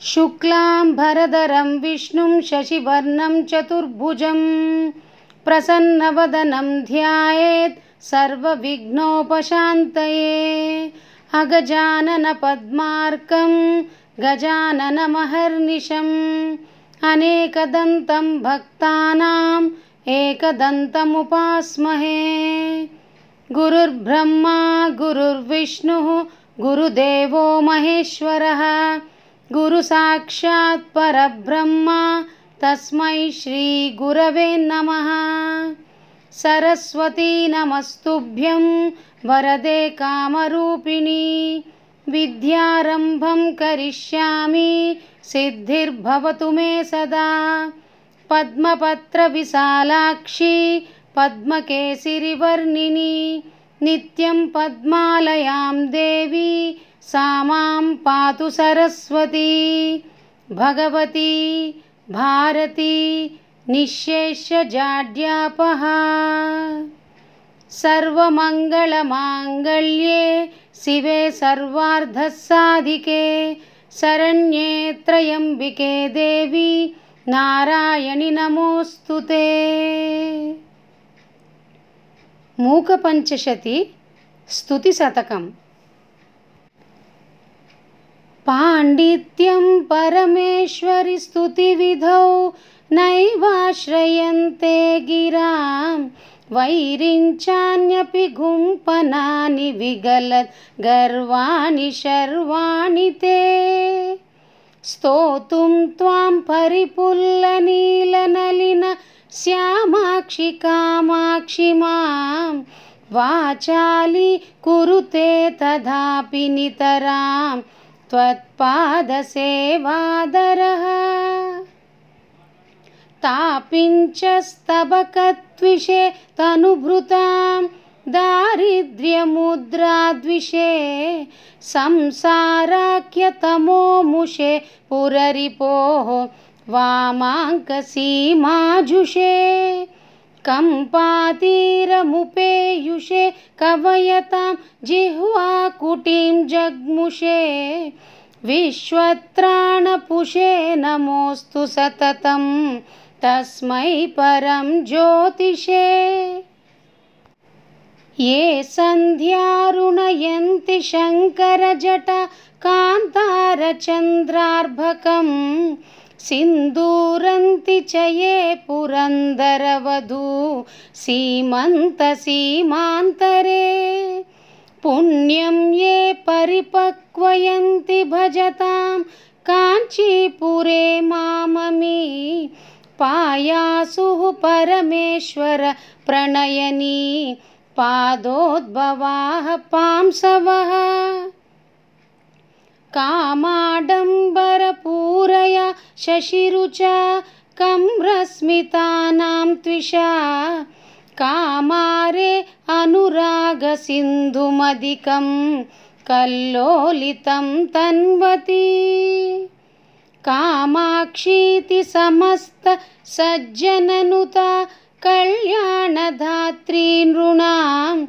शुक्लाम्भरधरं विष्णुं शशिवर्णं चतुर्भुजं प्रसन्नवदनं ध्यायेत् सर्वविघ्नोपशान्तये। अगजाननपद्मार्कं गजाननमहर्निशम् अनेकदन्तं भक्तानाम् एकदन्तमुपास्महे। गुरुर्ब्रह्मा गुरुर्विष्णुः गुरुदेवो महेश्वरः गुरुसाक्षात् परब्रह्म। तस्मै श्रीगुरवे नमः। सरस्वती नमस्तुभ्यं। वरदे कामरूपिणी। विद्यारम्भं करिष्यामि। सिद्धिर्भवतु मे सदा। पद्मपत्रविशालाक्षी पद्मकेसिरिवर्णिनी। नित्यं पद्मालयां देवी सा माँ पातु सरस्वती, भगवती, भारती निःशेष्यजाड्यापहा सर्वमङ्गलमाङ्गल्ये शिवे सर्वार्धसाधिके शरण्ये त्र्यम्बिके देवी, नारायणि नमोऽस्तु ते। मूकपञ्चशती, स्तुतिशतकम्। पाण्डित्यं परमेश्वरि स्तुतिविधौ नैवाश्रयन्ते गिरां। वैरिञ्चान्यपि गुम्पनानि विगलत् गर्वाणि शर्वाणि ते। स्तोतुं त्वां परिपुल्लनीलनलिन श्यामाक्षि कामाक्षि मां। वाचाली कुरुते तथापि नितरां त्वत्पादसेवादरः तापिञ्चस्तबकत्विषे तनुभृतां दारिद्र्यमुद्राद्विषे संसाराख्यतमोमुषे पुररिपोः वामाङ्कसीमाजुषे कम्पातीरमुपेयुषे कवयतां जिह्वाकुटीं जग्मुषे विश्वत्राणपुषे नमोऽस्तु सततं तस्मै परं ज्योतिषे। ये सन्ध्यारुणयन्ति शङ्करजटा कान्तारचन्द्रार्भकं सिन्दूरन्ति च ये पुरन्दरवधू सीमन्तसीमान्तरे पुण्यं ये परिपक्वयन्ति भजतां काञ्चीपुरे माममी। पायासुः परमेश्वर प्रणयनी पादोद्भवाः पांसवः कामाडम्बरपूरया शशिरुचा कम्रस्मितानां त्विषा। कामारे अनुरागसिन्धुमधिकं कल्लोलितं तन्वती। कामाक्षीति समस्तसज्जननुता कल्याणधात्री नृणां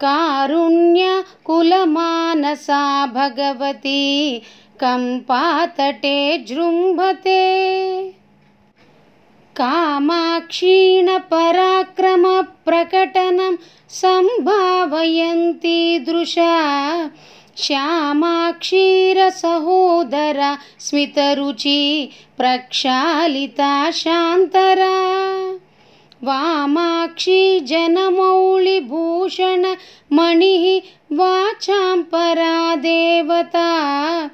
कारुण्यकुलमानसा भगवती कम्पातटे जृम्भते। कामाक्षीणपराक्रमप्रकटनं सम्भावयन्ती दृशा। श्यामाक्षीरसहोदरा स्मितरुचि प्रक्षालिता शान्तरा वामाक्षी जनमौलिभूषणमणिः वाचां परा देवता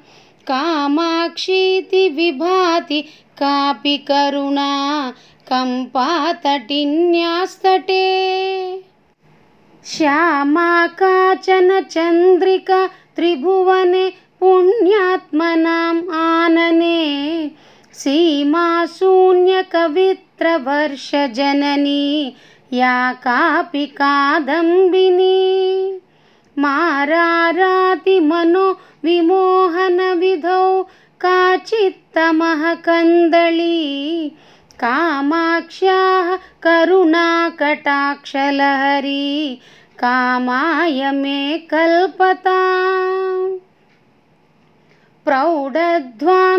कामाक्षीति विभाति कापि करुणा, कम्पातटिन्यास्तटे। श्यामा काचन चन्द्रिका त्रिभुवने पुण्यात्मनाम् आनने। सीमाशून्यकवित्रवर्षजननी या कापि कादम्बिनी। मारारातिमनो विमोहनविधौ काचित्तमः कन्दली कामाक्ष्याः करुणाकटाक्षलहरी कामाय मे कल्पताम्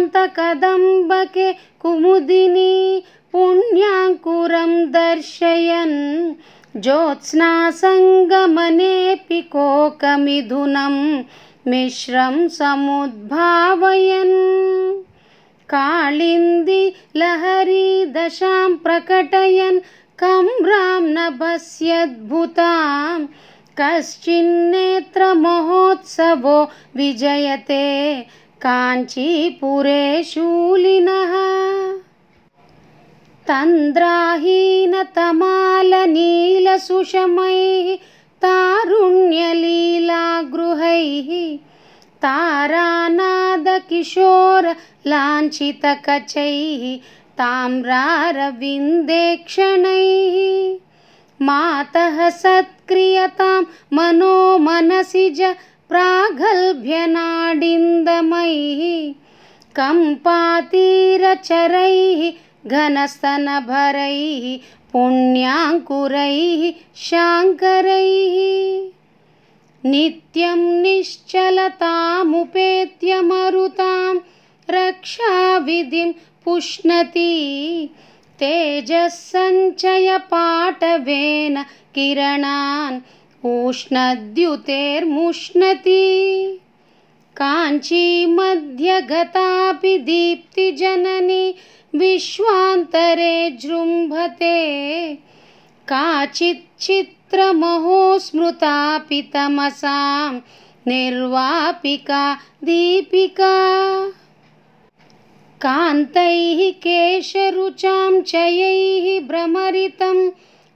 शान्तकदम्बके कुमुदिनी पुण्याङ्कुरं दर्शयन्। ज्योत्स्नासङ्गमनेऽपि कोकमिथुनं मिश्रं समुद्भावयन्। काळिन्दी लहरी दशां प्रकटयन्। कम्रां नभस्यद्भुतां। कश्चिन्नेत्रमहोत्सवो विजयते। काञ्चीपुरे शूलिनः। तन्द्राहीनतमालनीलसुषमैः तारुण्यलीलागृहैः तारानादकिशोरलाञ्छितकचैः ताम्रारविन्देक्षणैः। मातः सत्क्रियतां मनो मनसिज प्रागल्भ्यनाडिन्दमैः कम्पातीरचरैः घनस्तनभरैः पुण्याङ्कुरैः शाङ्करैः। नित्यं निश्चलतामुपेत्य मरुतां रक्षाविधिं पुष्णति। तेजःसञ्चयपाटवेन किरणान् उष्णद्युतेर्मुष्णति। काञ्चीमध्यगतापि दीप्तिजननी विश्वान्तरे जृम्भते। काचिच्चित्रमहो स्मृतापि तमसां निर्वापिका दीपिका। कान्तैः केशरुचां, चयैः भ्रमरितं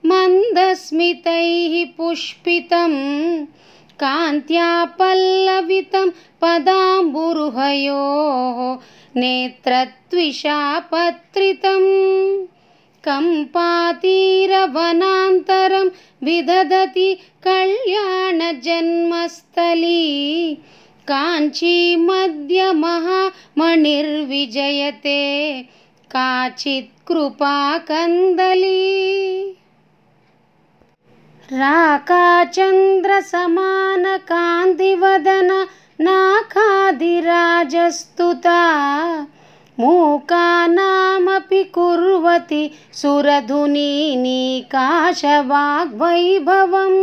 मन्दस्मितैः पुष्पितं कान्त्या पल्लवितं पदाम्बुरुहयोः नेत्रत्विषापत्रितं कम्पातीरवनान्तरं विदधति कल्याणजन्मस्थली। काञ्चीमध्यमहामणिर्विजयते काचित् कृपाकन्दली राकाचन्द्रसमानकान्तिवदन नाखादिराजस्तुता मूकानामपि कुर्वति सुरधुनीनीकाशवाग्वैभवम्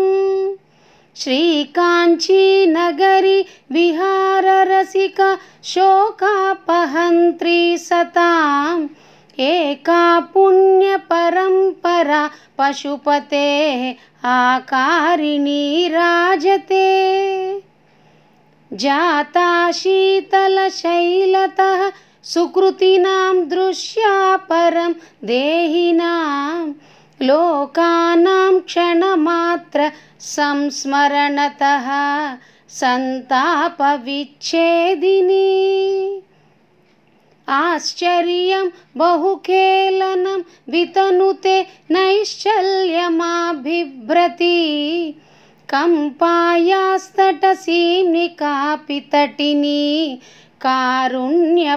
श्रीकाञ्चीनगरी विहाररसिका शोकापहन्त्री सताम् एका पुण्यपरम्परा पशुपतेः आकारिणी राजते जाता शीतलशैलतः सुकृतिनां दृश्या परं देहिनां लोकानां क्षणमात्र संस्मरणतः सन्तापविच्छेदिनी। आश्चर्यं बहुखेलनं वितनुते नैश्चल्यमाबिभ्रति कम्पायास्तटसीम्नि कापि तटिनी कारुण्यपाधोमयी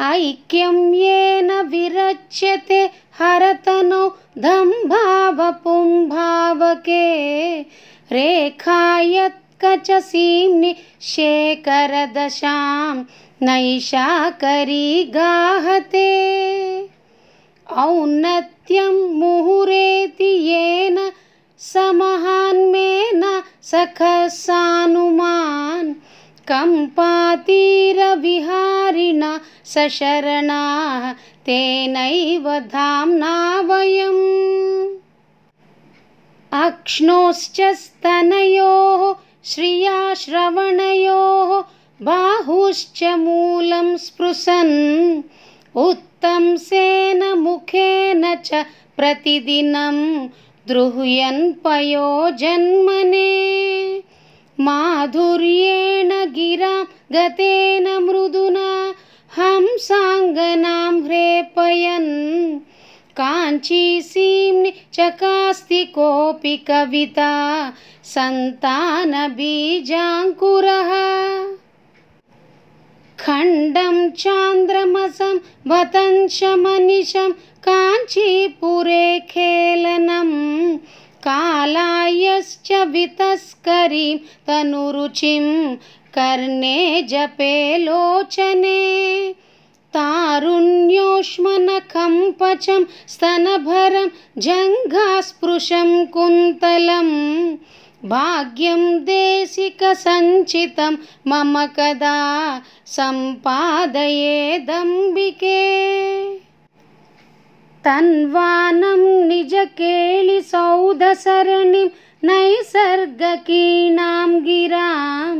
ऐक्यं येन विरच्यते हरतनौ दम्भावपुम्भावके। रेखायत्कचसीम्नि शेखरदशां नैशाकरी गाहते औन्नत्यं मुहुरेति येन स महान्मेन सखसानुमान्। कम्पातीरविहारिणा सशरणाः, तेनैव धाम्ना वयम्। अक्ष्णोश्च स्तनयोः, श्रिया श्रवणयोः, बाहुश्च मूलं स्पृशन्। उत्तंसेन मुखेन च प्रतिदिनं द्रुह्यन् पयोजन्मने माधुर्येण गिरां गतेन मृदुना हंसाङ्गनां ह्रेपयन्। काञ्चीसीम्नि चकास्ति कोऽपि कविता, सन्तानबीजाङ्कुरः। खण्डं चान्द्रमसं वतंशमनिशं काञ्चीपुरे खेलनं। कालायश्च वितस्करीं तनुरुचिं कर्णे जपे लोचने। तारुण्योष्मनखम्पचं स्तनभरं जङ्घास्पृशं कुन्तलं भाग्यं देशिकसञ्चितं मम कदा सम्पादयेदम्बिके तन्वानं निजकेलिसौधसरणिं नैसर्गकीणां गिरां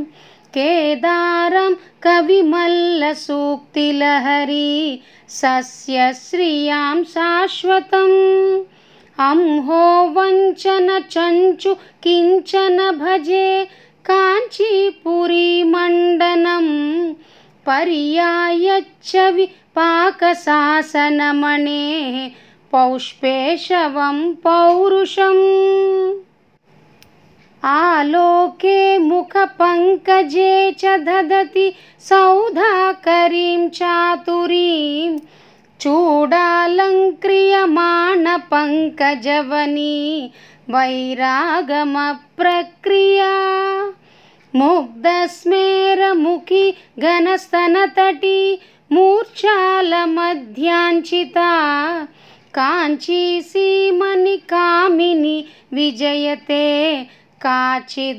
केदारं कविमल्लसूक्तिलहरी सस्यश्रियां शाश्वतम् अंहो वञ्चनचञ्चु किञ्चन भजे काञ्चीपुरीमण्डनं पर्यायच्च विपाकशासनमणेः पौष्पेशवं पौरुषम्। आलोके मुखपङ्कजे च ददति सौधाकरीं चातुरीं चूडालङ्क्रियमाणपङ्कजवनी वैरागमप्रक्रिया मुग्धस्मेरमुखि घनस्तनतटी मूर्छालमध्याञ्चिता काञ्चीसीमनि कामिनि विजयते काचिज्जगन्मोहिनी।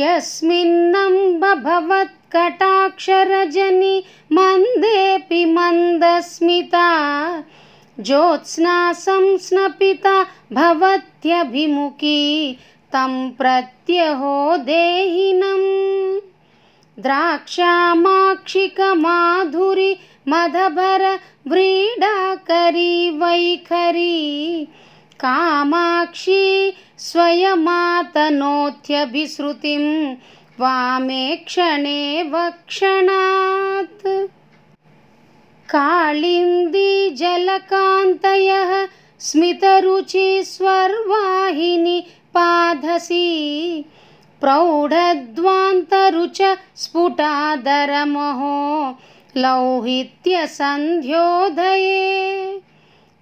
यस्मिन्नं बभवत् यस्मिन्नम्बभवत्कटाक्षरजनि मन्देऽपि मन्दस्मिता ज्योत्स्ना संस्नपिता भवत्यभिमुखी, तं प्रत्यहो देहिनम् द्राक्षामाक्षिकमाधुरि, मदभर व्रीडाकरी, वैखरी, कामाक्षी स्वयमातनोत्यभिश्रुतिं वामे क्षणे वक्षणात् काळिन्दीजलकान्तयः स्मितरुचिस्वर्वाहिनि पाधसी। प्रौढध्वान्तरुच स्फुटादरमहो लौहित्यसन्ध्योदये।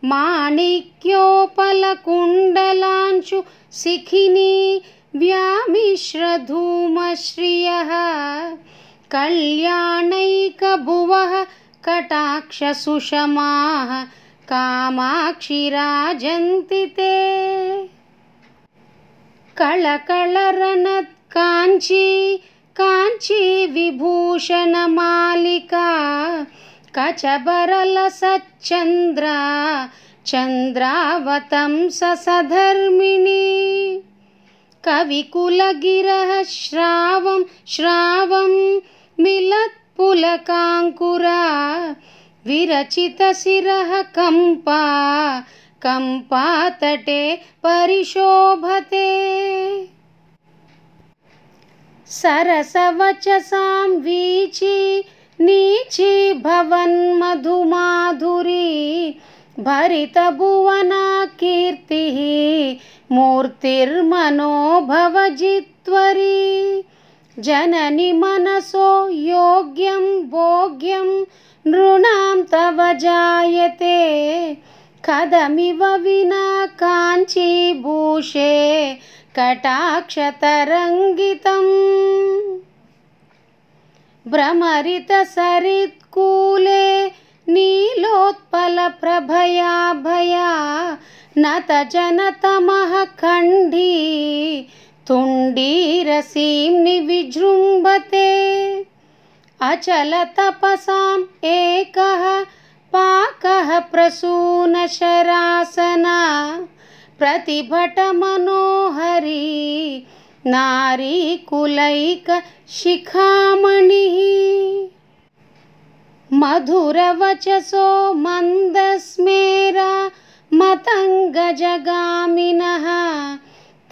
माणिक्योपलकुण्डलांशु शिखिनी व्यामिश्रधूमश्रियः कल्याणैकभुवः कटाक्षसुषमाः कामाक्षि राजन्ति ते। कळकळरनत्काञ्ची काञ्चीविभूषणमालिका कचबरलसच्चन्द्रा चन्द्रावतंससधर्मिणी कविकुलगिरः श्रावं श्रावं मिलत्पुलकाङ्कुरा विरचितशिरः कम्पा कम्पातटे परिशोभते। सरसवचसां वीची नीची भवन्मधुमाधुरी भरितभुवना कीर्तिः मूर्तिर्मनो जननि मनसो योग्यं भोग्यं नृणां तव जायते। कदमिव विना काञ्चीभूषे कटाक्षतरङ्गितम्। भ्रमरितसरित्कूले नीलोत्पलप्रभया भया नतजनतमः खण्डी तुण्डीरसीं निविजृम्भते। अचलतपसाम् एकः पाकः प्रसूनशरासना प्रतिभटमनोहरी नारीकुलैकशिखामणिः मधुरवचसो मन्दस्मेरा मतङ्गजगामिनः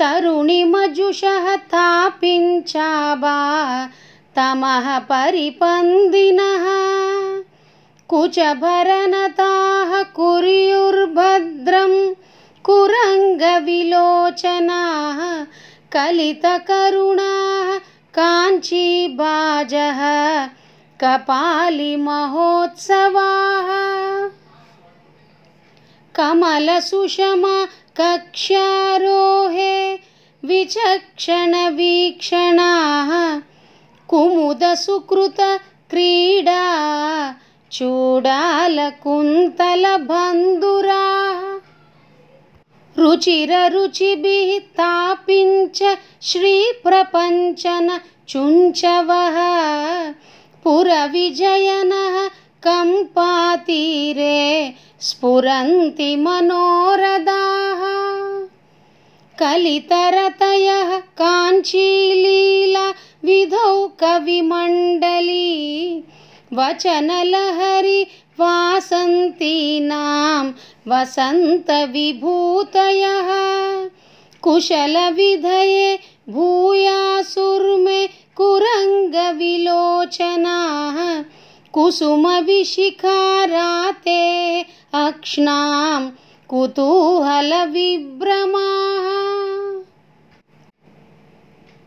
तरुणिमजुषः तापिञ्चाबा तमः परिपन्दिनः कुचभरनताः कुर्युर्भद्रं कुरङ्गविलोचनाः कलितकरुणाः काञ्चीबाजः कपालिमहोत्सवाः। कमलसुषमा कक्ष्यारोहे विचक्षणवीक्षणाः कुमुदसुकृतक्रीडा चूडालकुन्तलबन्धुराः। रुचिररुचिभिः तापिञ्च श्रीप्रपञ्चन चुञ्चवः पुरविजयनः कम्पातीरे स्फुरन्ति मनोरदाः कलितरतयः काञ्चीलीला विधौ कविमण्डली वचनलहरि वासन्तीनां वसन्तविभूतयः। कुशलविधये भूयासुर्मे कुरङ्गविलोचनाः कुसुमविशिखाराते अक्ष्णां कुतूहलविभ्रमाः।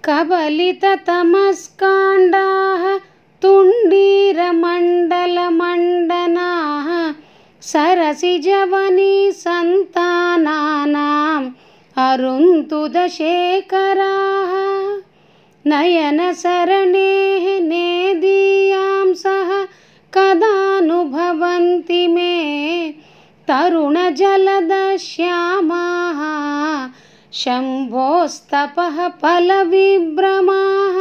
कबलिततमस्काण्डाः तुण्डीरमण्डलमण्डनाः सरसिजवनी सन्तानानाम् अरुन्तुदशेखराः नयनसरणेः नेदीयां सह कदानुभवन्ति मे। तरुणजलदश्यामाः शम्भोस्तपः फलविभ्रमाः।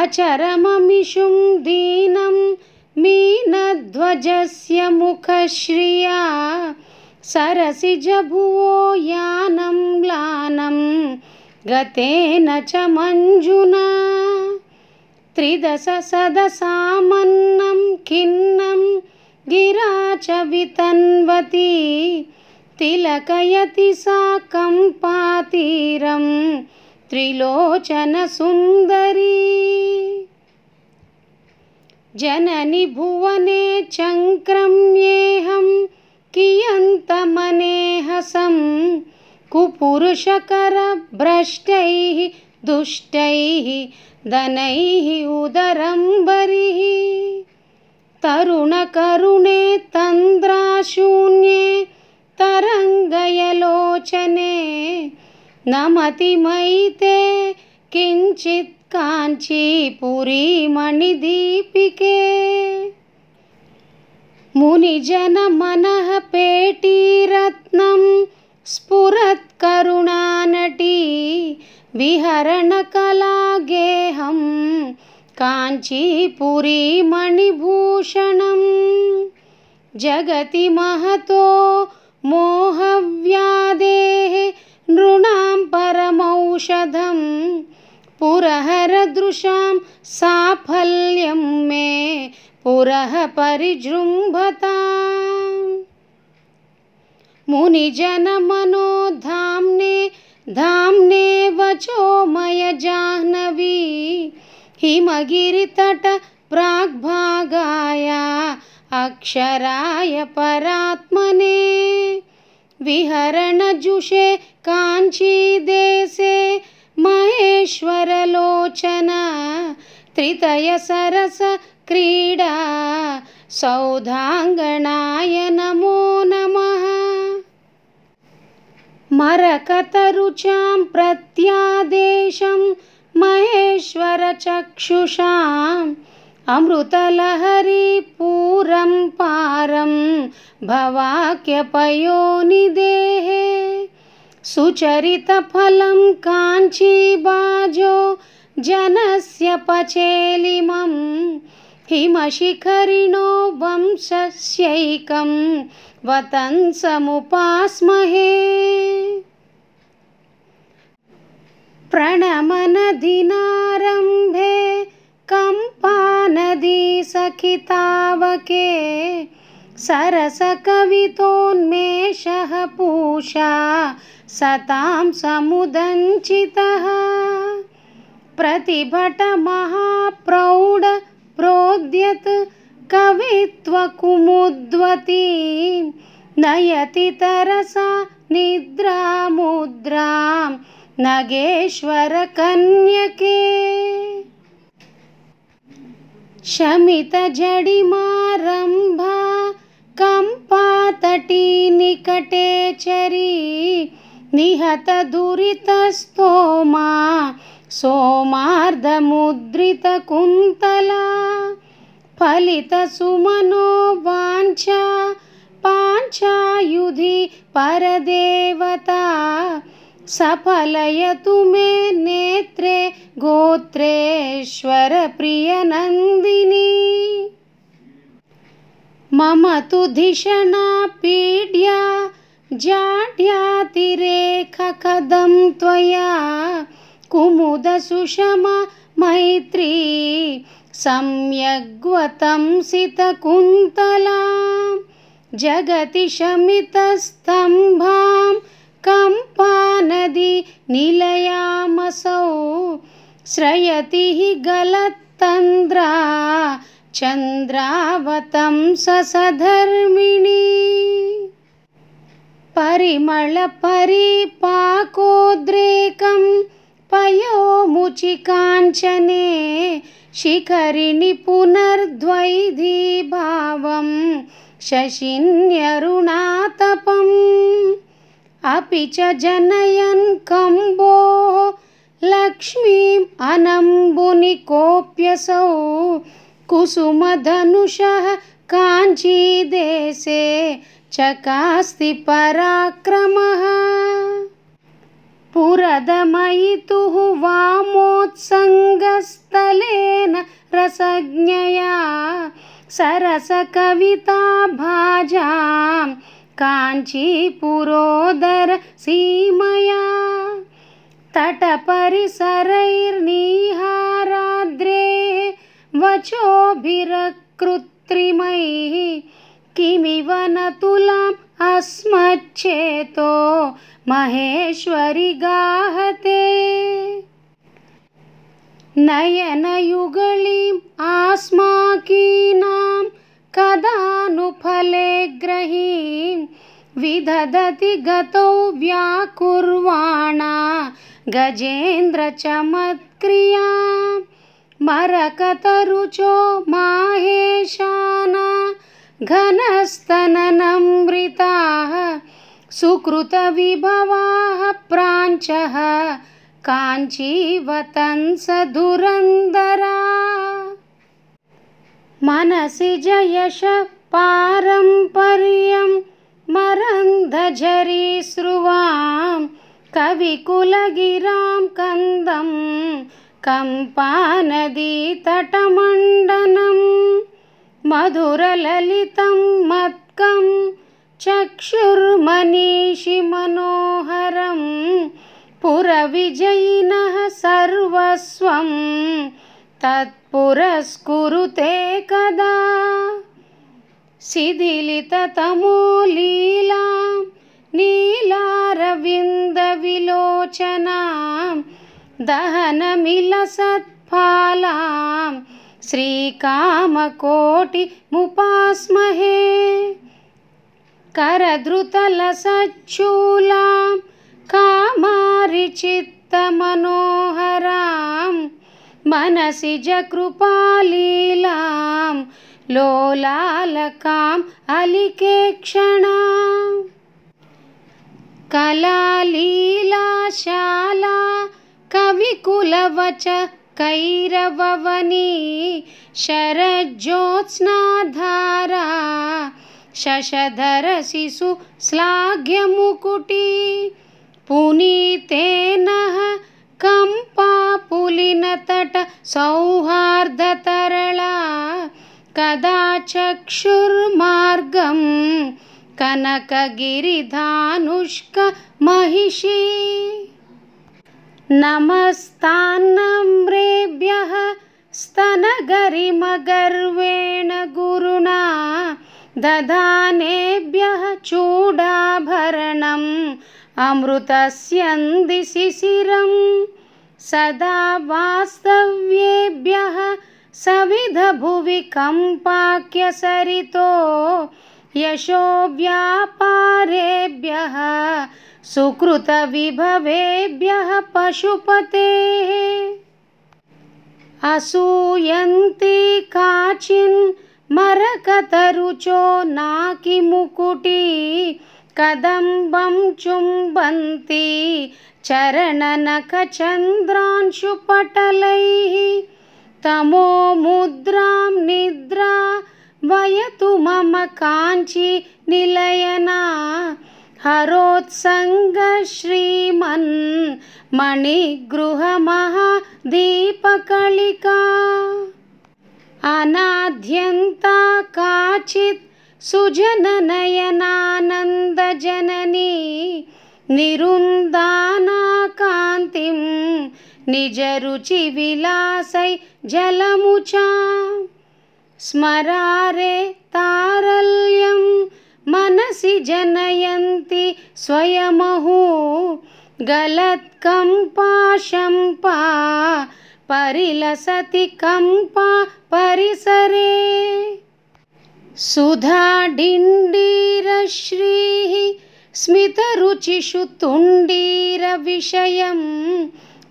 अचरममिषुं दीनं मीनध्वजस्य मुखश्रिया सरसिजभुवो यानं म्लानं गतेन च मञ्जुना त्रिदशसदसामन्नं खिन्नं गिरा च वितन्वती तिलकयति सा कम्पातीरं त्रिलोचनसुन्दरी जननि भुवने चङ्क्रम्येऽहं कियन्तमनेहसं कुपुरुषकरभ्रष्टैः दुष्टैः दनैः उदरम्बरिः। तरुणकरुणे तन्द्राशून्ये तरङ्गयलोचने नमति मयि ते किञ्चित् काञ्चीपुरीमणिदीपिके। मुनिजनमनः पेटीरत्नं स्फुरत्करुणानटी विहरणकलागेहं काञ्चीपुरीमणिभूषणं जगति महतो मोहव्यादेः नृणां परमौषधं पुरहरदृशां साफल्यं मे पुरः परिजृम्भताम् मुनिजनमनोधाम्ने धाम्ने वचोमय जाह्नवी हिमगिरितट प्राग्भागाय, अक्षराय परात्मने। विहरणजुषे काञ्चीदेशे महेश्वरलोचन त्रितयसरस क्रीडा सौधाङ्गणाय नमो नमः। मरकतरुचां प्रत्यादेशं महेश्वरचक्षुषाम् अमृतलहरीपूरं पारं भवाक्यपयोनिदेः सुचरितफलं काञ्चीबाजो जनस्य पचेलिमं हिमशिखरिणो वंशस्यैकं वतंसमुपास्महे प्रणमनदिनारम्भे कम्पानदी सखितावके सरसकवितोन्मेषः पूषा सतां समुदञ्चितः। प्रतिभटमहाप्रौढ प्रोद्यत् कवित्वकुमुद्वती। नयति तरसा निद्रामुद्रां। नगेश्वरकन्यके शमितजडिमारम्भा कम्पातटी निकटे चरी। निहतदुरितस्तोमा सोमार्धमुद्रितकुन्तला फलितसुमनो वाञ्छा पाञ्चायुधि परदेवता सफलयतु मे नेत्रे गोत्रेश्वरप्रियनन्दिनी। मम तु धिषणा पीड्या जाड्यातिरेखकदं त्वया कुमुदसुषमा मैत्री सम्यग्वतं सितकुन्तला जगति शमितस्तम्भां कम्पानदी निलयामसौ श्रयति हि गलत्तन्द्रा चन्द्रावतं सधर्मिणी परिमलपरिपाकोद्रेकं पयोमुचिकाञ्चने शिखरिणि पुनर्द्वैधीभावं शशिन्यरुणातपम् अपि च जनयन् कम्बोः लक्ष्मीम् अनम्बुनि कोऽप्यसौ कुसुमधनुषः काञ्चीदेशे चकास्ति पराक्रमः। पुरदमयितुः वामोत्सङ्गस्थलेन रसज्ञया सरसकविताभाजां काञ्चीपुरोदरसीमया तटपरिसरैर्निहाराद्रे वचोभिरकृत्रिमैः किमिव न तुलाम् अस्मच्चेतो महेश्वरि गाहते नयनयुगळीम् आस्माकीनां कदानुफले ग्रहीं विदधति गतौ व्याकुर्वाणा गजेन्द्रचमत्क्रियां मरकतरुचो माहेशाना घनस्तननमृताः सुकृतविभवाः प्राञ्चः काञ्चीवतंसधुरन्धरा मनसि जयश पारम्पर्यं मरन्धझरीसृवां कविकुलगिरां कन्दं कम्पानदीतटमण्डनं मधुरललितं मत्कं चक्षुर्मनीषि मनोहरं पुरविजयिनः सर्वस्वं तत्पुरस्कुरुते कदा? शिथिलिततमो लीलां नीलारविन्दविलोचनां दहनमिलसत्फालां श्रीकामकोटिमुपास्महे करधृतलसच्छूलां कामारिचित्तमनोहरां मनसि जकृपालीलां लोलालकाम् अलिकेक्षणां। कलालीलाशाला कविकुलवच कैरववनी शरज्योत्स्नाधारा शशधरशिशु श्लाघ्यमुकुटी पुनीतेनः कम्पापुलिनतट सौहार्दतरला कदा चक्षुर्मार्गं कनकगिरिधानुष्कमहिषी नमस्तान्नम्रेभ्यः स्तनगरिमगर्वेण गुरुणा दधानेभ्यः चूडाभरणम् अमृतस्यन्दिशिशिरं सदा वास्तव्येभ्यः सविधभुवि कम्पाख्यसरितो यशोव्यापारेभ्यः सुकृतविभवेभ्यः पशुपतेः असूयन्ति काचिन् मरकतरुचो नाकिमुकुटी कदम्बं चुम्बन्ति चरणनखचन्द्रांशुपटलैः तमोमुद्रां निद्रा वयतु मम काञ्ची निलयना हरोत्सङ्गश्रीमन् मणिगृहमहादीपकलिका अनाद्यन्ता काचित् सुजननयनानन्दजननी। निरुन्दाना कान्तिं निजरुचिविलासै जलमुचा। स्मरारे तारल्यं मनसि जनयन्ति स्वयमहु गलत्कम्पाशम्पा परिलसति कम्पा परिसरे। सुधाडिण्डीरश्रीः स्मितरुचिषु तुण्डीरविषयं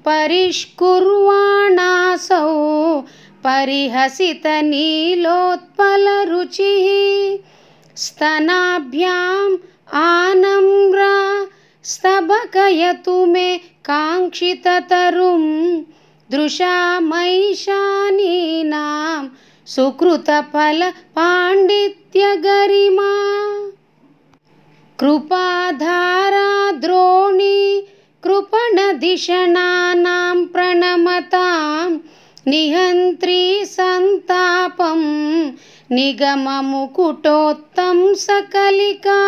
परिष्कुर्वाणासौ परिहसितनीलोत्पलरुचिः स्तनाभ्याम् आनम्रा स्तबकयतु मे काङ्क्षिततरुं दृशामैशानीनां सुकृतफलपाण्डित्यगरिमा। कृपाधारा द्रोणी कृपणधिषणानां प्रणमतां निहन्त्री सन्तापं निगममुकुटोत्तं सकलिका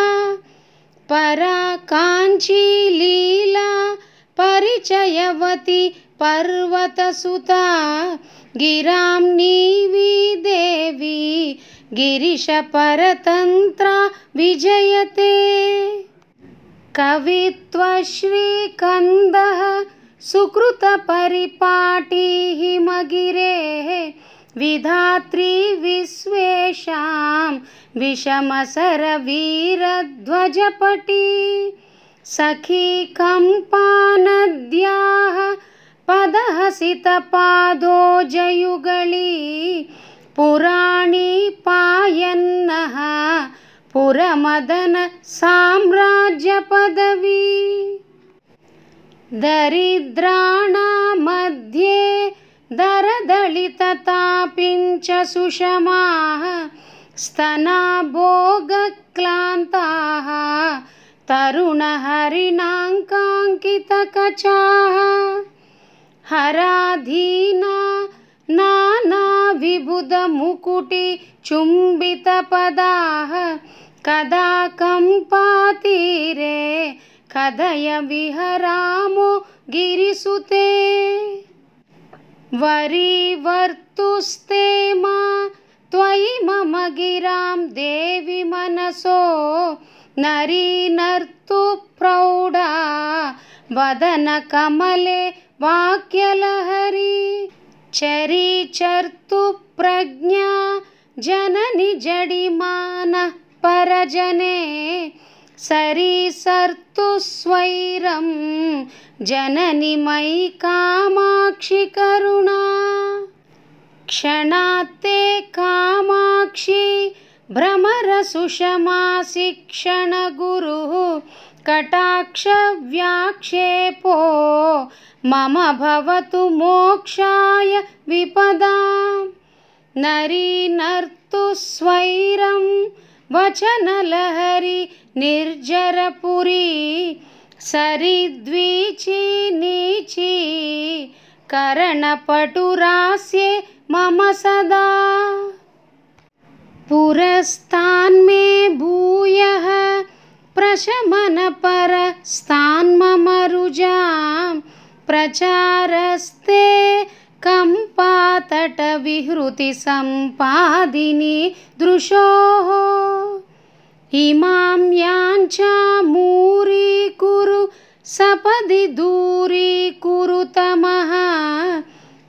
परा काञ्चीलीला परिचयवती पर्वतसुता गिरां नीवी देवी गिरिशपरतन्त्रा विजयते। कवित्वश्रीकन्दः सुकृतपरिपाटी हिमगिरेः विधात्री विश्वेषां विषमसरवीरध्वजपटी। सखी कम्पानद्याः पदहसितपादोजयुगळी। पुराणी पायन्नः पुरमदन साम्राज्यपदवी दरिद्राणामध्ये दरदलिततापिञ्च सुषमाः स्तनाभोगक्लान्ताः तरुणहरिणाङ्काङ्कितकचाः हराधीना नानाविबुधमुकुटिचुम्बितपदाः कदा कम्पातीरे कदय विहरामो गिरिसुते वरीवर्तुस्ते मा त्वयि मम गिरां देवि मनसो नरीनर्तु प्रौढा वदनकमले वाक्यलहरी। चरीचर्तु प्रज्ञा जननि जडिमानः परजने सरीसर्तु जननि मयि कामाक्षि करुणा। क्षणात्ते कामाक्षि भ्रमरसुषमा शिक्षणगुरुः कटाक्षव्याक्षेपो मम भवतु मोक्षाय विपदा। नरीनर्तु स्वैरं वचनलहरी निर्जरपुरी सरिद्वीची नीची करणपटुरास्ये मम सदा। पुरस्तान्मे भूयः प्रशमनपरस्तान्मम रुजां प्रचारस्ते कम्पातटविहृतिसम्पादिनी दृशोः। इमां याञ्चामूरीकुरु सपदि दूरीकुरु तमः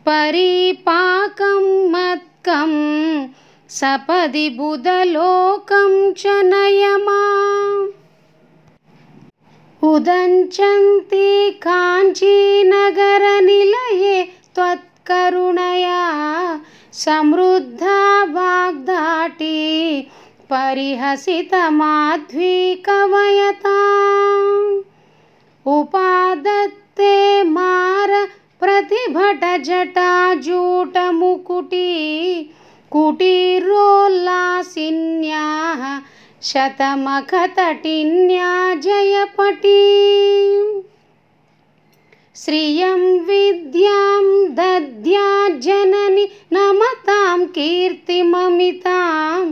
परिपाकं मत्कं सपदि बुधलोकं च नय माम् उदञ्चन्ति काञ्चीनगरनिलये त्वत्करुणया समृद्धा वाग्दाटी परिहसितमाध्वीकवयता उपादत्ते मार प्रतिभटजटाजूटमुकुटी कुटीरोल्लासिन्याः शतमखतटिन्या जयपटी। श्रियं विद्यां दद्याज्जननि नमतां कीर्तिममितां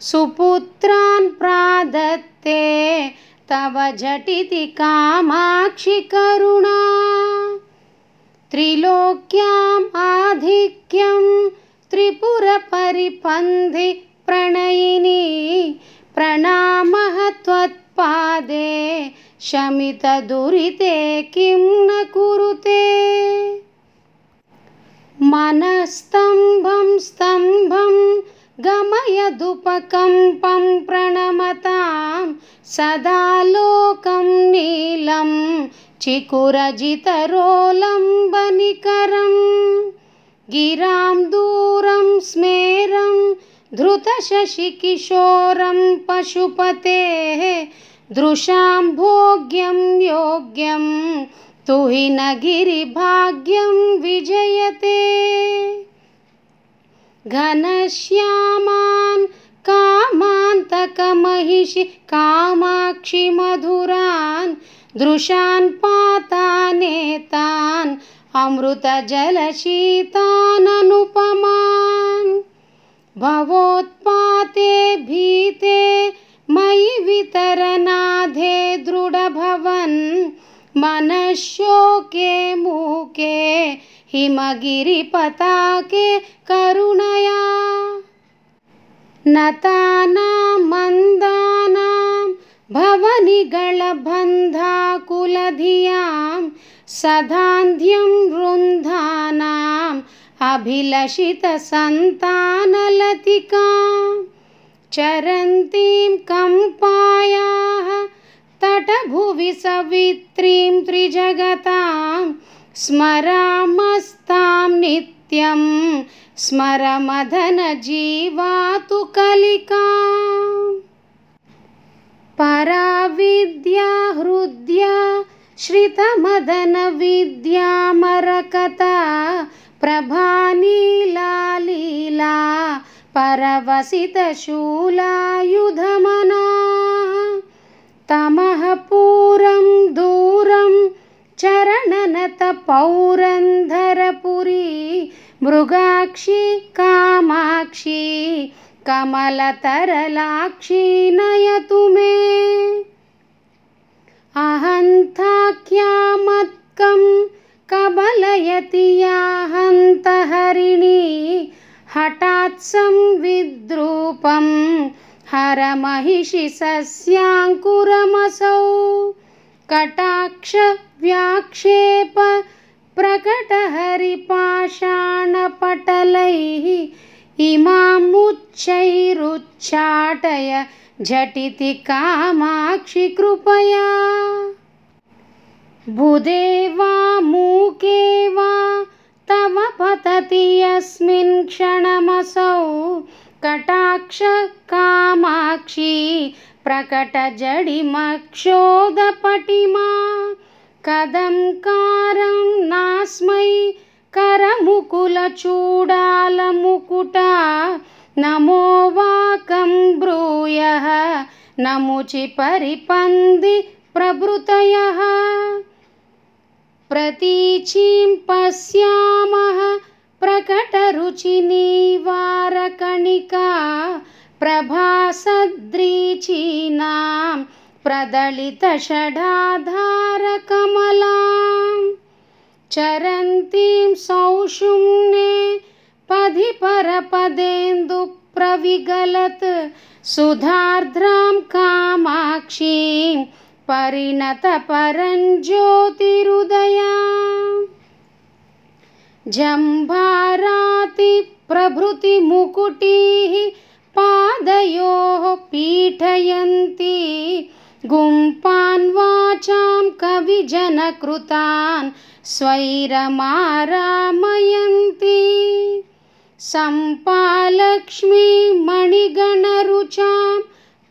सुपुत्रान् प्रादत्ते तव झटिति कामाक्षि करुणा। त्रिलोक्याम् आधिक्यं त्रिपुरपरिपन्धि प्रणयिनी प्रणामः त्वत्पादे शमितदुरिते किं न कुरुते। मनस्तम्भं स्तम्भं गमयदुपकम्पं प्रणमतां सदा लोकं नीलं चिकुरजितरोलम्बनिकरं। गिरां दूरं स्मेरं धृतशशिकिशोरं पशुपतेः दृशां भोग्यं योग्यं तु हि न गिरिभाग्यं विजयते। घनश्यामान् कामान्तकमहिषि कामाक्षि मधुरान् दृशान् पातानेतान् अमृतजलशीताननुपमान्। भवोत्पाते भीते मयि वितरनाधे दृढभवन् मनःशोके मूके हिमगिरिपताके करुणया। नतानां मन्दानां भवनिगळबन्धाकुलधियाँ सधान्ध्यं वृन्दानाम् अभिलषितसन्तानलतिकां चरन्तीं कम्पायाः तटभुवि सवित्रीं त्रिजगतां स्मरामस्तां नित्यं स्मरमदनजीवातु कलिका। पराविद्या हृद्या श्रितमदनविद्यामरकथा प्रभानीलालीला परवसितशूलायुधमना तमः पूरं दूरं चरणनतपौरन्धरपुरी मृगाक्षी कामाक्षी कमलतरलाक्षी नयतु मे। अहन्ताख्यामत्कं कबलयति याहन्तहरिणी हठात् संविद्रूपं हरमहिषि सस्याङ्कुरमसौ कटाक्षव्याक्षेप प्रकटहरिपाषाणपटलैः इमामुच्चैरुच्चाटय झटिति कामाक्षि कृपया। बुधे वा मूके वा तव पतति यस्मिन् क्षणमसौ। कटाक्ष कामाक्षी प्रकटजडिमक्षोदपटिमा कदङ्कारं नास्मै करमुकुलचूडालमुकुटा नमो वाकं ब्रूयः नमुचि परिपन्दि प्रभृतयः प्रतीचीं पश्यामः प्रकटरुचिनिवारकणिका प्रभासदृचीनां प्रदलितषडाधारकमलां चरन्तीं सौषुम्ने पधि परपदेन्दुप्रविगलत् सुधार्द्रां कामाक्षीं परिणतपरञ्ज्योतिरुदया जम्भारातिप्रभृतिमुकुटीः पादयोः पीठयन्ती गुम्पान् वाचां कविजनकृतान् स्वैरमारामयन्ती। सम्पालक्ष्मीमणिगणरुचां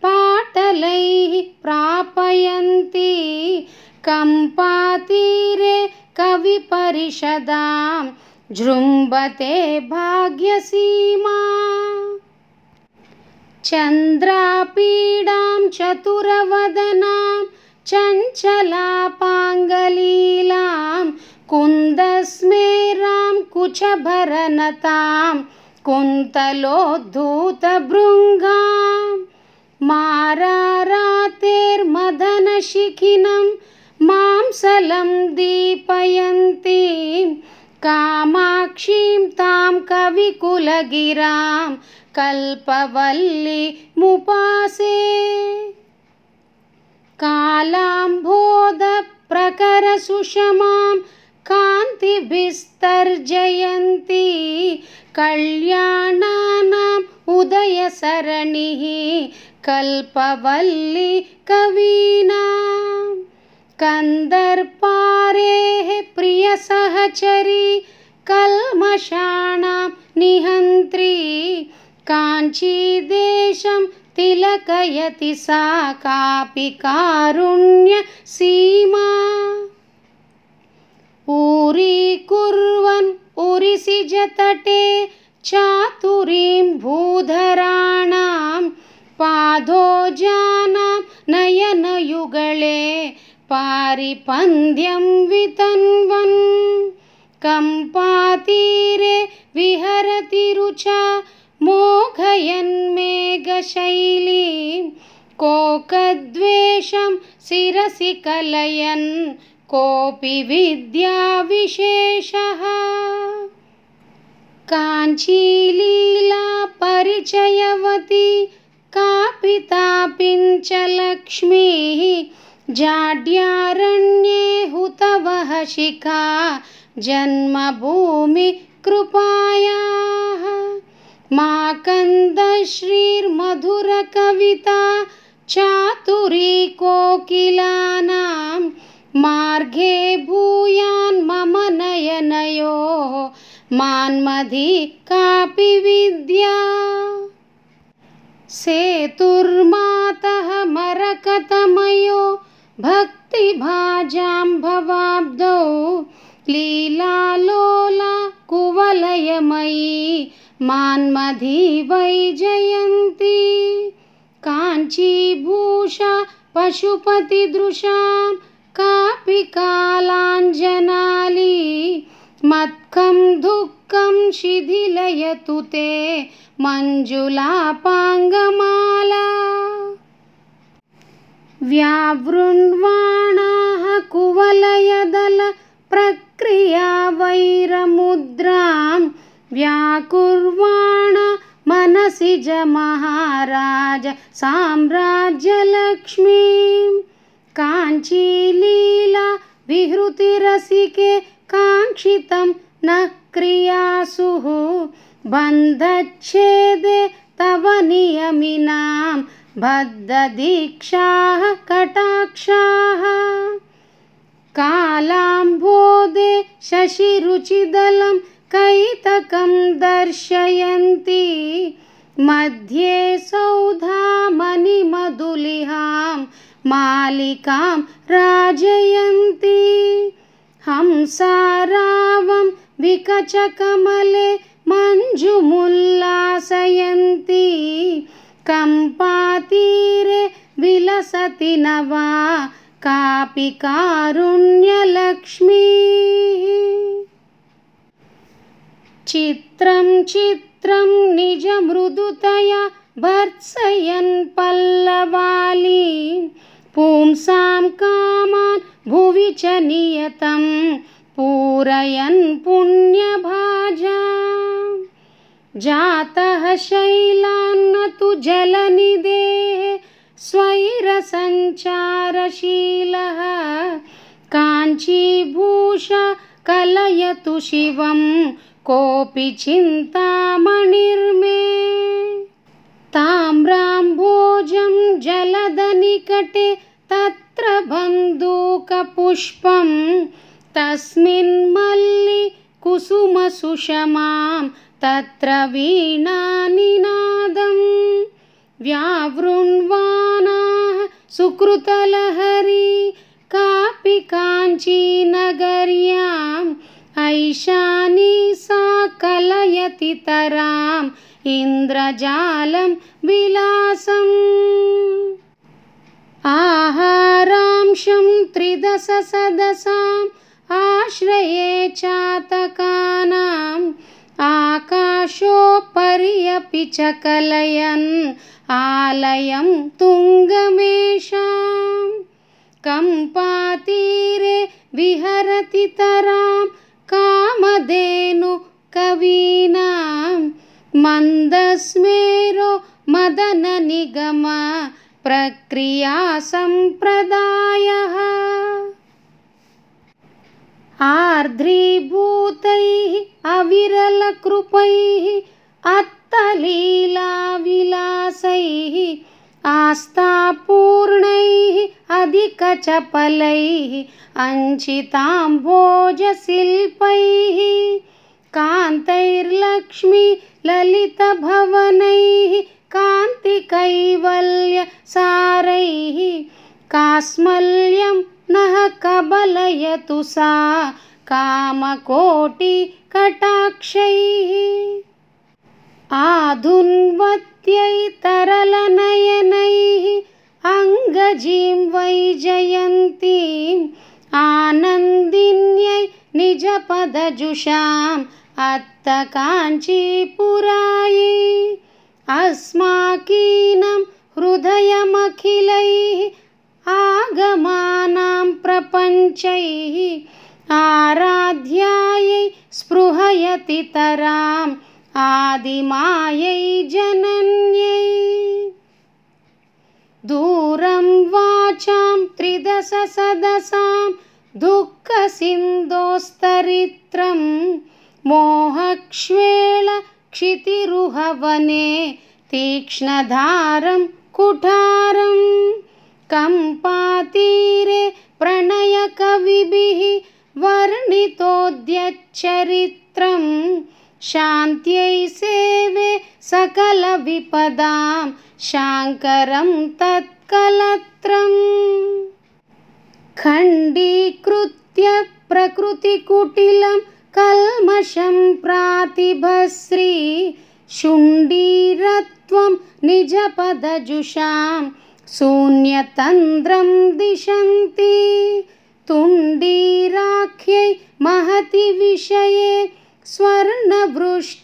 पाटलैः प्रापयन्ती। कम्पातीरे कविपरिषदां जृम्बते भाग्यसीमा चन्द्रापीडां चतुरवदनां चञ्चलापाङ्गलीलां कुन्दस्मेरां कुचभरनतां कुन्तलोद्धूतभृङ्गां मारारातेर्मदनशिखिनं मांसलं दीपयन्तीं कामाक्षीं तां कविकुलगिरां कल्पवल्लिमुपासे। कालाम्भोदप्रकरसुषमां कान्तिभिस्तर्जयन्ती कल्याणानाम् उदयसरणिः कल्पवल्ली कवीना कन्दर्पारेः प्रियसहचरी कल्मषाणां निहन्त्री काञ्चीदेशं तिलकयति सा कापि कारुण्यसीमा। ऊरीकुर्वन् उरिसिजतटे चातुरीं भूधराणां पादोजानां नयनयुगळे पारिपन्ध्यं वितन्वन्। कम्पातीरे विहरति रुचा मोघयन्मेघशैलीं कोकद्वेषं शिरसि कलयन् कोऽपि विद्याविशेषः काञ्चीलीला परिचयवती कापि तापिञ्चलक्ष्मीः जाड्यारण्ये हुतवः शिखा जन्मभूमिकृपायाः माकन्दश्रीर्मधुरकविता चातुरी कोकिलानां मार्गे भूयान् मम नयनयोः। मान्मधी कापि विद्या। सेतुर्मातः मरकतमयो भक्तिभाजां भवाब्दौ लीलालोला कुवलयमयी मान्मधी वैजयन्ती काञ्चीभूषा पशुपतिदृशां कापि कालाञ्जनाली मत्कं दुःखं शिथिलयतु ते मञ्जुलापाङ्गमाला व्यावृण्वाणाः कुवलयदलप्रक्रिया वैरमुद्रां व्याकुर्वाण मनसि ज महाराज साम्राज्यलक्ष्मीं। काञ्चीलीला विहृतिरसिके काङ्क्षितं न क्रियासुः। बन्धच्छेदे तव नियमिनां बद्धदीक्षाः कटाक्षाः। कालाम्भोदे शशिरुचिदलं कैतकं दर्शयन्ती। मध्ये सौधामणिमधुलिहां मालिकां राजयन्ती। हंसारावं विकचकमले मञ्जुमुल्लासयन्ती कम्पातीरे विलसति न वा? कापि कारुण्यलक्ष्मीः। चित्रं चित्रं निजमृदुतया भर्त्सयन् पल्लवालीं पुंसां कामान् भुवि च नियतं। पूरयन् पुण्यभाजा जातः शैलान्न तु जलनिदेः स्वैरसञ्चारशीलः काञ्चीभूषा कलयतु शिवं कोऽपि चिन्तामणिर्मे। ताम्राम्भोजं जलदनिकटे तत्र बन्दूकपुष्पं तस्मिन् मल्लि कुसुमसुषमां तत्र वीणानिनादं व्यावृण्वानाः सुकृतलहरी कापि काञ्चीनगर्याम् ऐशानी सा कलयति तराम् इन्द्रजालं विलासम्। आहारांशं त्रिदशसदसाम् आश्रये चातकानाम् अपि च कलयन् आलयं तुङ्गमेषाम्। कम्पातीरे विहरति तरां कामधेनु कवीनां। मन्दस्मेरो मदननिगम प्रक्रियासम्प्रदायः आर्द्रीभूतैः अविरलकृपैः अत्तलीलाविलासैः आस्थापूर्णैः अधिकचपलैः अञ्चिताम्भोजशिल्पैः कान्तैर्लक्ष्मीललितभवनैः कान्तिकैवल्यसारैः कास्मल्यं नः कबलयतु सा कामकोटिकटाक्षैः। आधुन्वत्यै तरलनयनैः अङ्गजीं वैजयन्तीम् आनन्दिन्यै निजपदजुषाम् अत्तकाञ्चीपुरायै अस्माकीनं हृदयमखिलैः आगमानां प्रपञ्चैः आराध्यायै स्पृहयति तराम् आदिमायै जनन्यै दूरं वाचां त्रिदशसदसां दुःखसिन्धोस्तरित्रं मोहक्ष्वेळक्षितिरुहवने तीक्ष्णधारं कुठारं कम्पातीरे प्रणयकविभिः वर्णितोद्यच्चरित्रं शान्त्यै सेवे सकलविपदां शाङ्करं तत्कलत्रम् खण्डीकृत्य प्रकृतिकुटिलं कल्मषं प्रातिभश्री शुण्डीरत्वं निजपदजुषां। शून्यतन्द्रं दिशन्ति। तुण्डीराख्यै महति विषये स्वर्णवृष्टिप्रदात्री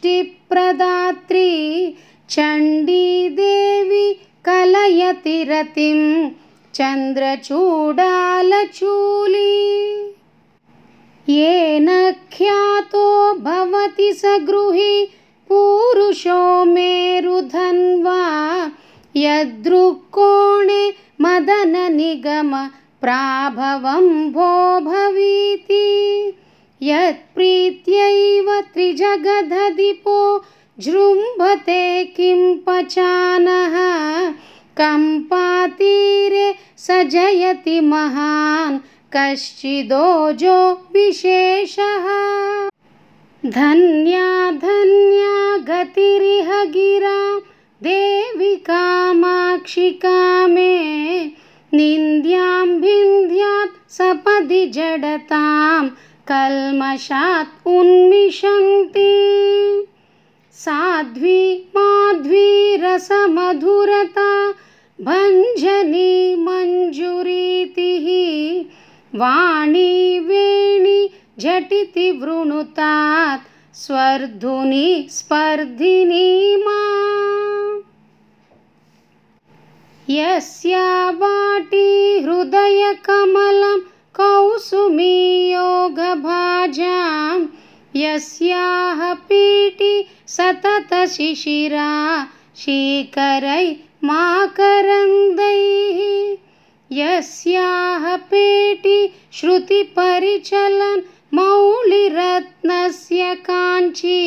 चण्डीदेवी कलयति रतिं चन्द्रचूडालचूली। येन ख्यातो भवति स गृही पूरुषो मेरुधन्वा। यदृक्कोणे मदननिगम प्राभवं भो भवीति यत्प्रीत्यैव त्रिजगदधिपो जृम्भते किं पचानः? कम्पातीरे स जयति महान् कश्चिदोजो विशेषः। धन्या धन्या गतिरिह गिरां देवि कामाक्षि कामे निन्द्यां भिन्द्यात् सपदि जडतां कल्मषात् उन्मिषन्ति। साध्वी माध्वी रसमधुरता भञ्जनी मञ्जुरीतिः वाणी वेणि झटिति वृणुतात् स्वर्धुनि स्पर्धिनी मा। यस्या वाटी हृदयकमलं कौसुमीयोगभाजां यस्याः पीठि सततशिशिरा शीकरै माकरन्दैः। यस्याः पेटि श्रुतिपरिचलन् मौलिरत्नस्य काञ्ची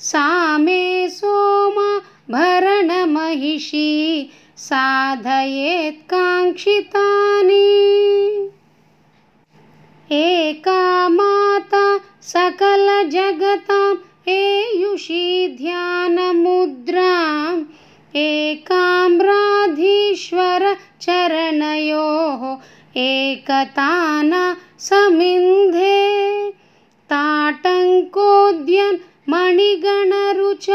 सा मे सोमभरणमहिषी साधयेत् काङ्क्षितानि एका माता सकलजगतां एयुषी ध्यानमुद्राम् एकाम्राधीश्वरचरणयोः एकतान समिन्धे। ताटङ्कोद्यन् मणिगणरुच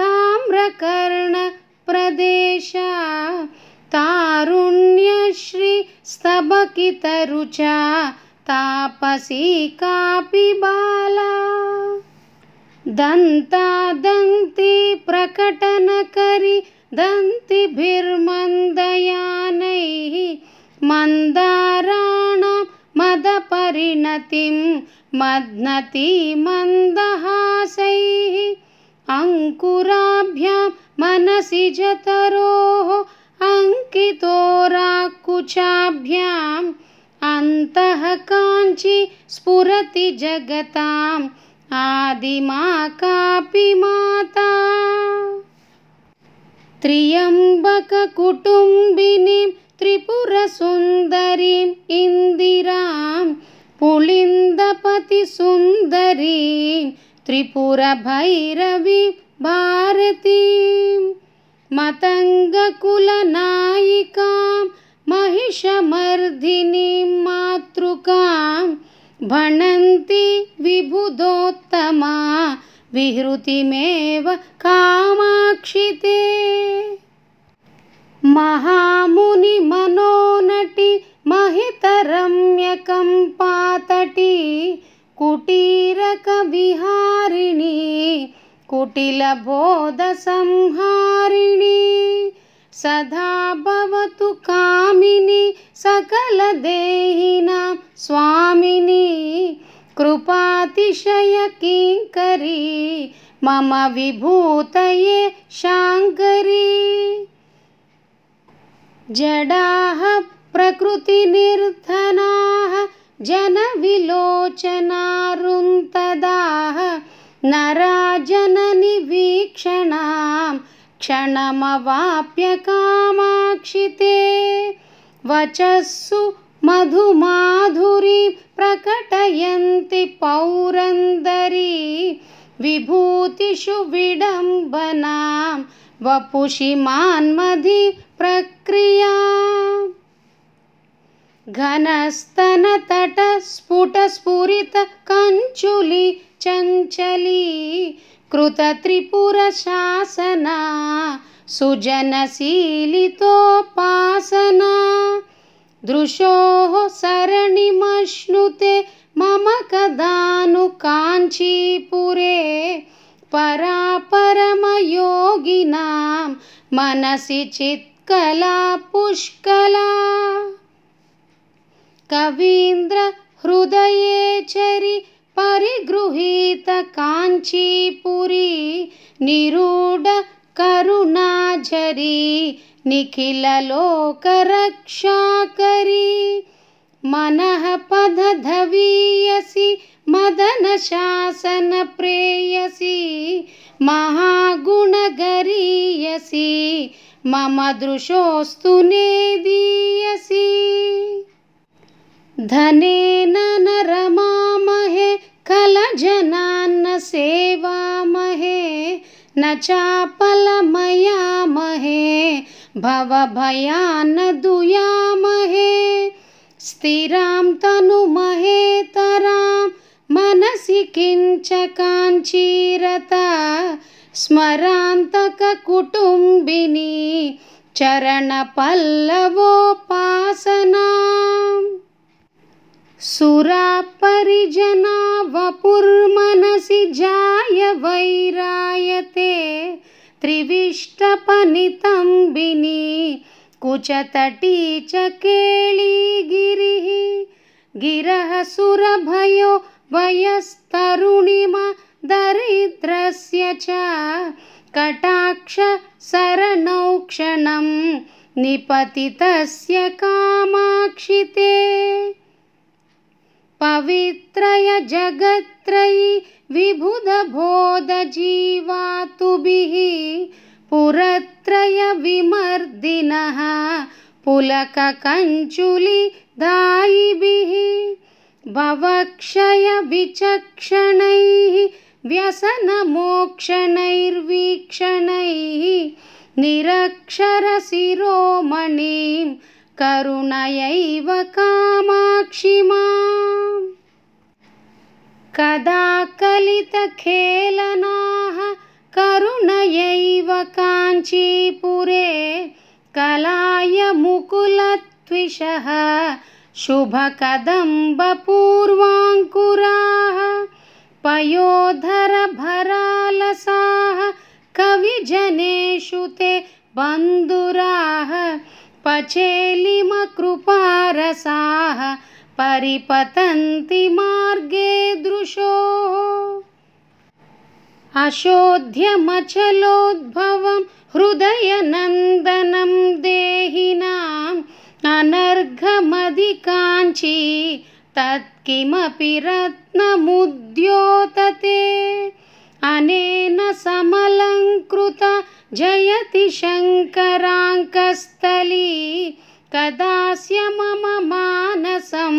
ताम्रकर्णप्रदेश तारुण्यश्रीस्तबकितरुचा तापसी कापि बाला। दन्तादन्ति प्रकटनकरि दन्तिभिर्मन्दयानैः मन्दाराणां मदपरिणतिं मध्नति मन्दहासैः। अङ्कुराभ्यां मनसि जतरोः अङ्कितोराकुचाभ्याम् अन्तः काञ्चि स्फुरति जगताम् आदिमा कापि माता। त्र्यम्बककुटुम्बिनीं त्रिपुरसुन्दरीम् इन्दिरां पुलिन्दपतिसुन्दरीं त्रिपुरभैरवी भारतीं मतङ्गकुलनायिकां महिषमर्धिनीं मातृकां भणन्ति विबुधोत्तमा विहृतिमेव कामाक्षिते। महामुनिमनोनटि महितरम्यकम्पातटी कुटीरकविहारिणी कुटिलबोधसंहारिणी सदा भवतु कामिनी सकलदेहिनां स्वामिनी। कृपातिशयकिङ्करी मम विभूतये शाङ्करी। जडाः प्रकृतिनिर्धनाः जनविलोचनारुन्तदाः नरा जननिवीक्षणां क्षणमवाप्य कामाक्षिते वचस्सु मधुमाधुरीं प्रकटयन्ति पौरन्दरी विभूतिषु विडम्बनां वपुषि मान्मधि प्रक्रिया। घनस्तनतटस्फुटस्फुरितकञ्चुली चञ्चली कृतत्रिपुरशासना सुजनशीलितोपासना। दृशोः सरणिमश्नुते मम कदानु काञ्चीपुरे परापरमयोगिनां मनसि चित्कला पुष्कला। कवीन्द्रहृदयेचरि परिगृहीतकाञ्चीपुरी निरूढकरुणाझरी निखिललोकरक्षाकरी मनः पदधवीयसि मदनशासनप्रेयसी महागुणगरीयसी मम दृशोऽस्तु नेदीयसी। धनेन न रमामहे खलजनान्न सेवामहे न चापलमयामहे भवभयान्न दुयामहे स्थिरां तनुमहेतरां मनसि किञ्च काञ्चीरता स्मरान्तककुटुम्बिनी चरणपल्लवोपासनाम् सुरापरिजना वपुर्मनसि जाय वैरायते त्रिविष्टपनितम्बिनी कुचतटी च केळीगिरिः गिरः। सुरभयो वयस्तरुणिमा दरिद्रस्य च कटाक्षसरणौ क्षणं निपतितस्य कामाक्षिते पवित्रय जगत्त्रयी विबुधबोधजीवातुभिः पुरत्रयविमर्दिनः पुलककञ्चुलिदायिभिः भवक्षयविचक्षणैः व्यसनमोक्षणैर्वीक्षणैः निरक्षरशिरोमणिं करुणयैव कामाक्षि माम्। कदा कलितखेलनाः करुणयैव काञ्चीपुरे कलाय मुकुलत्विषः शुभकदम्बपूर्वाङ्कुराः पयोधरभरालसाः कविजनेषु ते बन्धुराः पचेलिमकृपारसाः परिपतन्ति मार्गे दृशोः। अशोध्यमचलोद्भवं हृदयनन्दनं देहिनाम् अनर्घमधिकाञ्ची तत्किमपि रत्नमुद्योतते। अनेन समलङ्कृत जयति शङ्कराङ्कस्थली कदास्य मम मानसं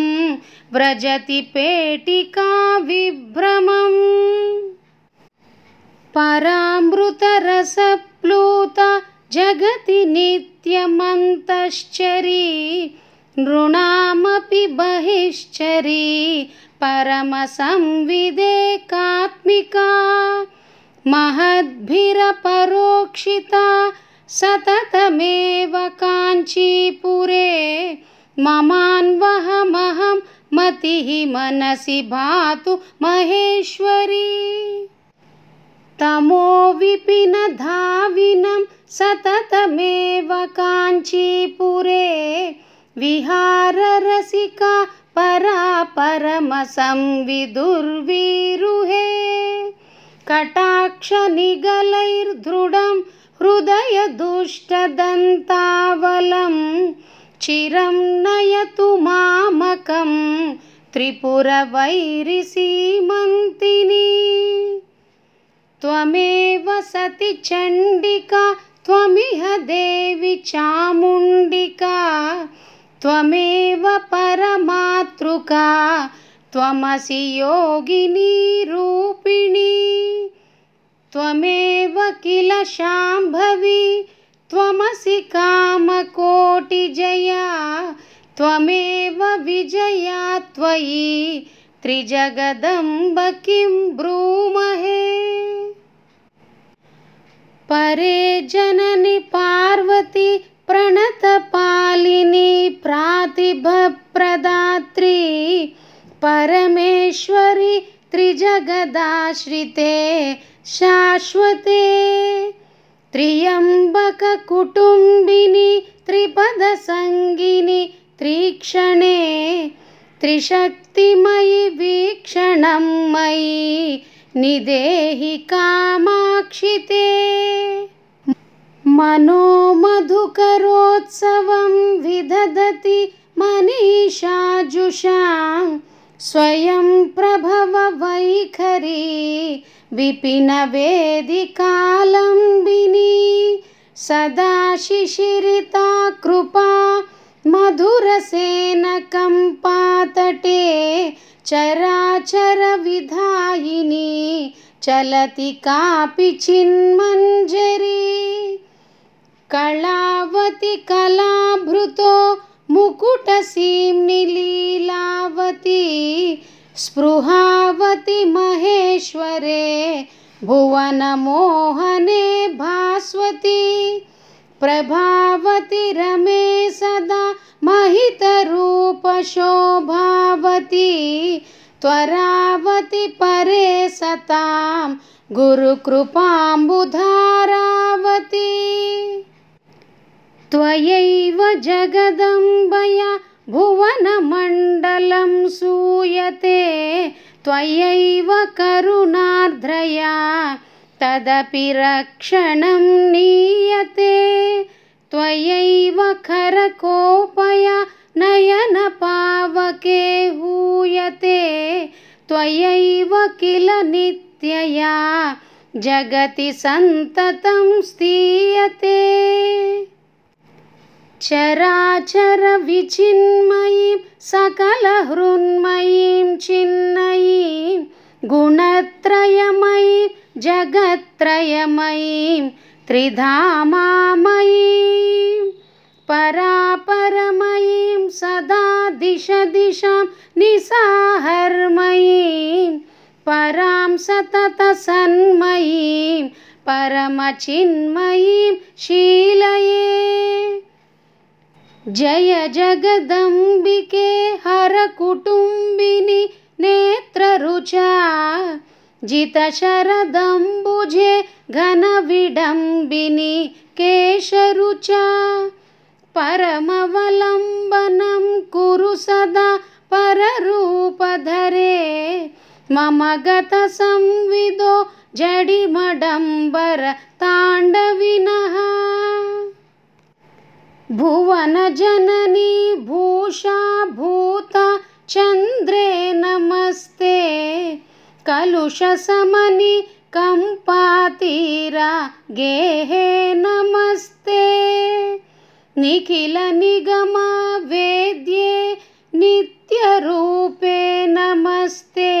व्रजति पेटिका विभ्रमम्। परामृतरसप्लूता जगति नित्यमन्तश्चरी नृणामपि बहिश्चरी परमसंविदेकात्मिका महद्भिरपरोक्षिता सततमेव काञ्चीपुरे ममान्वहमहं मतिः मनसि भातु महेश्वरी। तमो विपिनधाविनं सततमेव काञ्चीपुरे विहाररसिका परा परमसंविदुर्विरुहे कटाक्षनिगलैर्दृढं हृदयदुष्टदन्तावलं चिरं नयतु मामकं त्रिपुरवैरिसीमन्तिनी त्वमेव सति चण्डिका त्वमिह देवि चामुण्डिका त्वमेव परमातृका त्वमसि योगिनी रूपिणी, त्वमेव किल शाम्भवी, त्वमसि कामकोटिजया त्वमेव विजया त्वयि त्रिजगदम्ब किं ब्रूमहे। परे जननि पार्वती, प्रणतपालिनी, प्रातिभप्रदात्री परमेश्वरि त्रिजगदाश्रिते शाश्वते। त्र्यम्बककुटुम्बिनि त्रिपदसङ्गिनि त्रिक्षणे त्रिशक्तिमयि वीक्षणं मयि निदेहि कामाक्षिते। मनोमधुकरोत्सवं विदधति मनीषाजुषां स्वयं प्रभव वैखरी विपिनवेदिकालम्बिनी सदा शिशिरिता कृपा मधुरसेनकम्पातटे चराचरविधायिनी चलति कापि चिन्मञ्जरी। कलावति कलाभृतो मुकुटसीम्नि लीलावती स्पृहावति महेश्वरे भुवनमोहने भास्वती प्रभावति रमे सदा महितरूपशोभावती त्वरावति परे सतां गुरुकृपाम्बुधारावती त्वयैव जगदम्बया भुवनमण्डलं सूयते त्वयैव करुणार्द्रया तदपि रक्षणं नीयते। त्वयैव खरकोपया नयनपावके हूयते त्वयैव किल नित्यया जगति सन्ततं स्थीयते चराचरविचिन्मयीं सकलहृन्मयीं चिन्मयीं गुणत्रयमयी जगत्त्रयमयीं त्रिधामामयीं परापरमयीं सदा दिश दिशां निसाहर्मयीं परां सततसन्मयीं परमचिन्मयीं शीलये जय जगदम्बिके हरकुटुम्बिनि नेत्ररुचा। जितशरदम्बुजे घनविडम्बिनि केशरुचा। परमवलम्बनं कुरु सदा पररूपधरे। मम गतसंविदो जडिमडम्बर ताण्डविनः भुवनजननी भूषा चन्द्रे नमस्ते। कलुषसमनि कम्पातीरा गेहे नमस्ते। निखिलनिगमवेद्ये नित्यरूपे नमस्ते।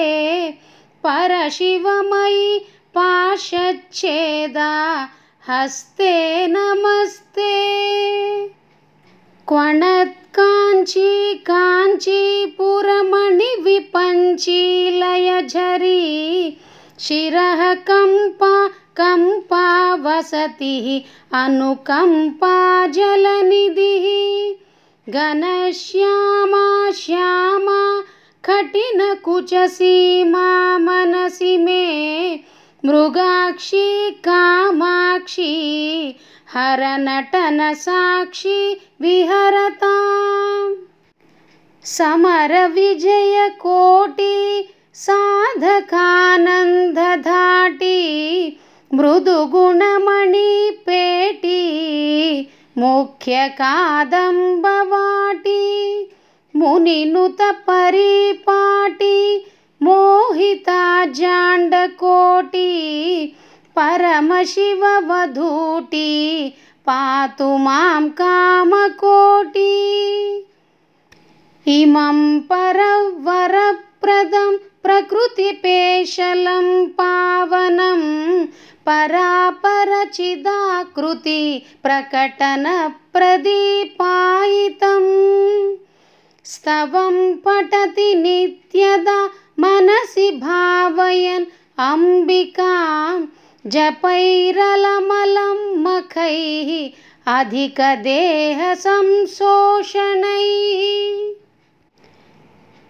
परशिवमयि पाशच्छेदा हस्ते नमस्ते क्वणत्काञ्ची काञ्चीपुरमणिविपञ्चीलयझरी शिरः कम्पा कम्पा वसतिः अनुकम्पा जलनिधिः। घनश्यामा श्यामा कठिनकुचसीमा मनसि मे मृगाक्षी कामाक्षी हरनटनसाक्षी विहरताम् समरविजयकोटि साधकानन्दधाटी मृदुगुणमणिपेटी मुख्यकादम्बवाटी मुनिनुतपरिपाटी मोहिता जाण्डकोटी परमशिववधूटी पातु मां कामकोटी। इमं परवरप्रदं प्रकृतिपेशलं पावनं परापरचिदाकृति प्रकटनप्रदीपायितं। स्तवं पठति नित्यदा मनसि भावयन् अम्बिकां जपैरलमलं मखैः अधिकदेहसंशोषणैः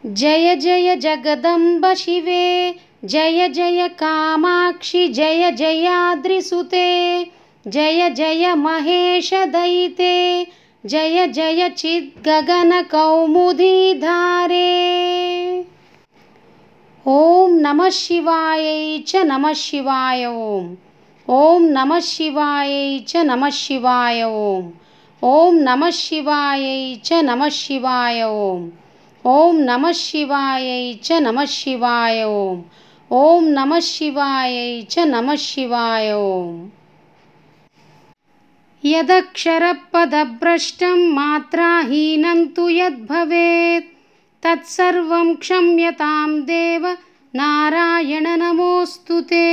जय जय जगदम्ब शिवे, जय जय कामाक्षि, जय जयाद्रिसुते जय जय महेशदयिते जय जय चिद्गगनकौमुदीधारे ॐ नमः शिवायै च नमः शिवाय ॐ। ॐ नमः शिवायै च नमः शिवाय ॐ। ॐ नमः शिवायै च नमः शिवाय ॐ। ॐ नमः शिवायै च नमः शिवाय ॐ। ॐ नमः शिवायै च नमः शिवाय ॐ। यदक्षरपदभ्रष्टं मात्राहीनं तु यद्भवेत् तत्सर्वं क्षम्यतां देव नारायण नमोऽस्तु ते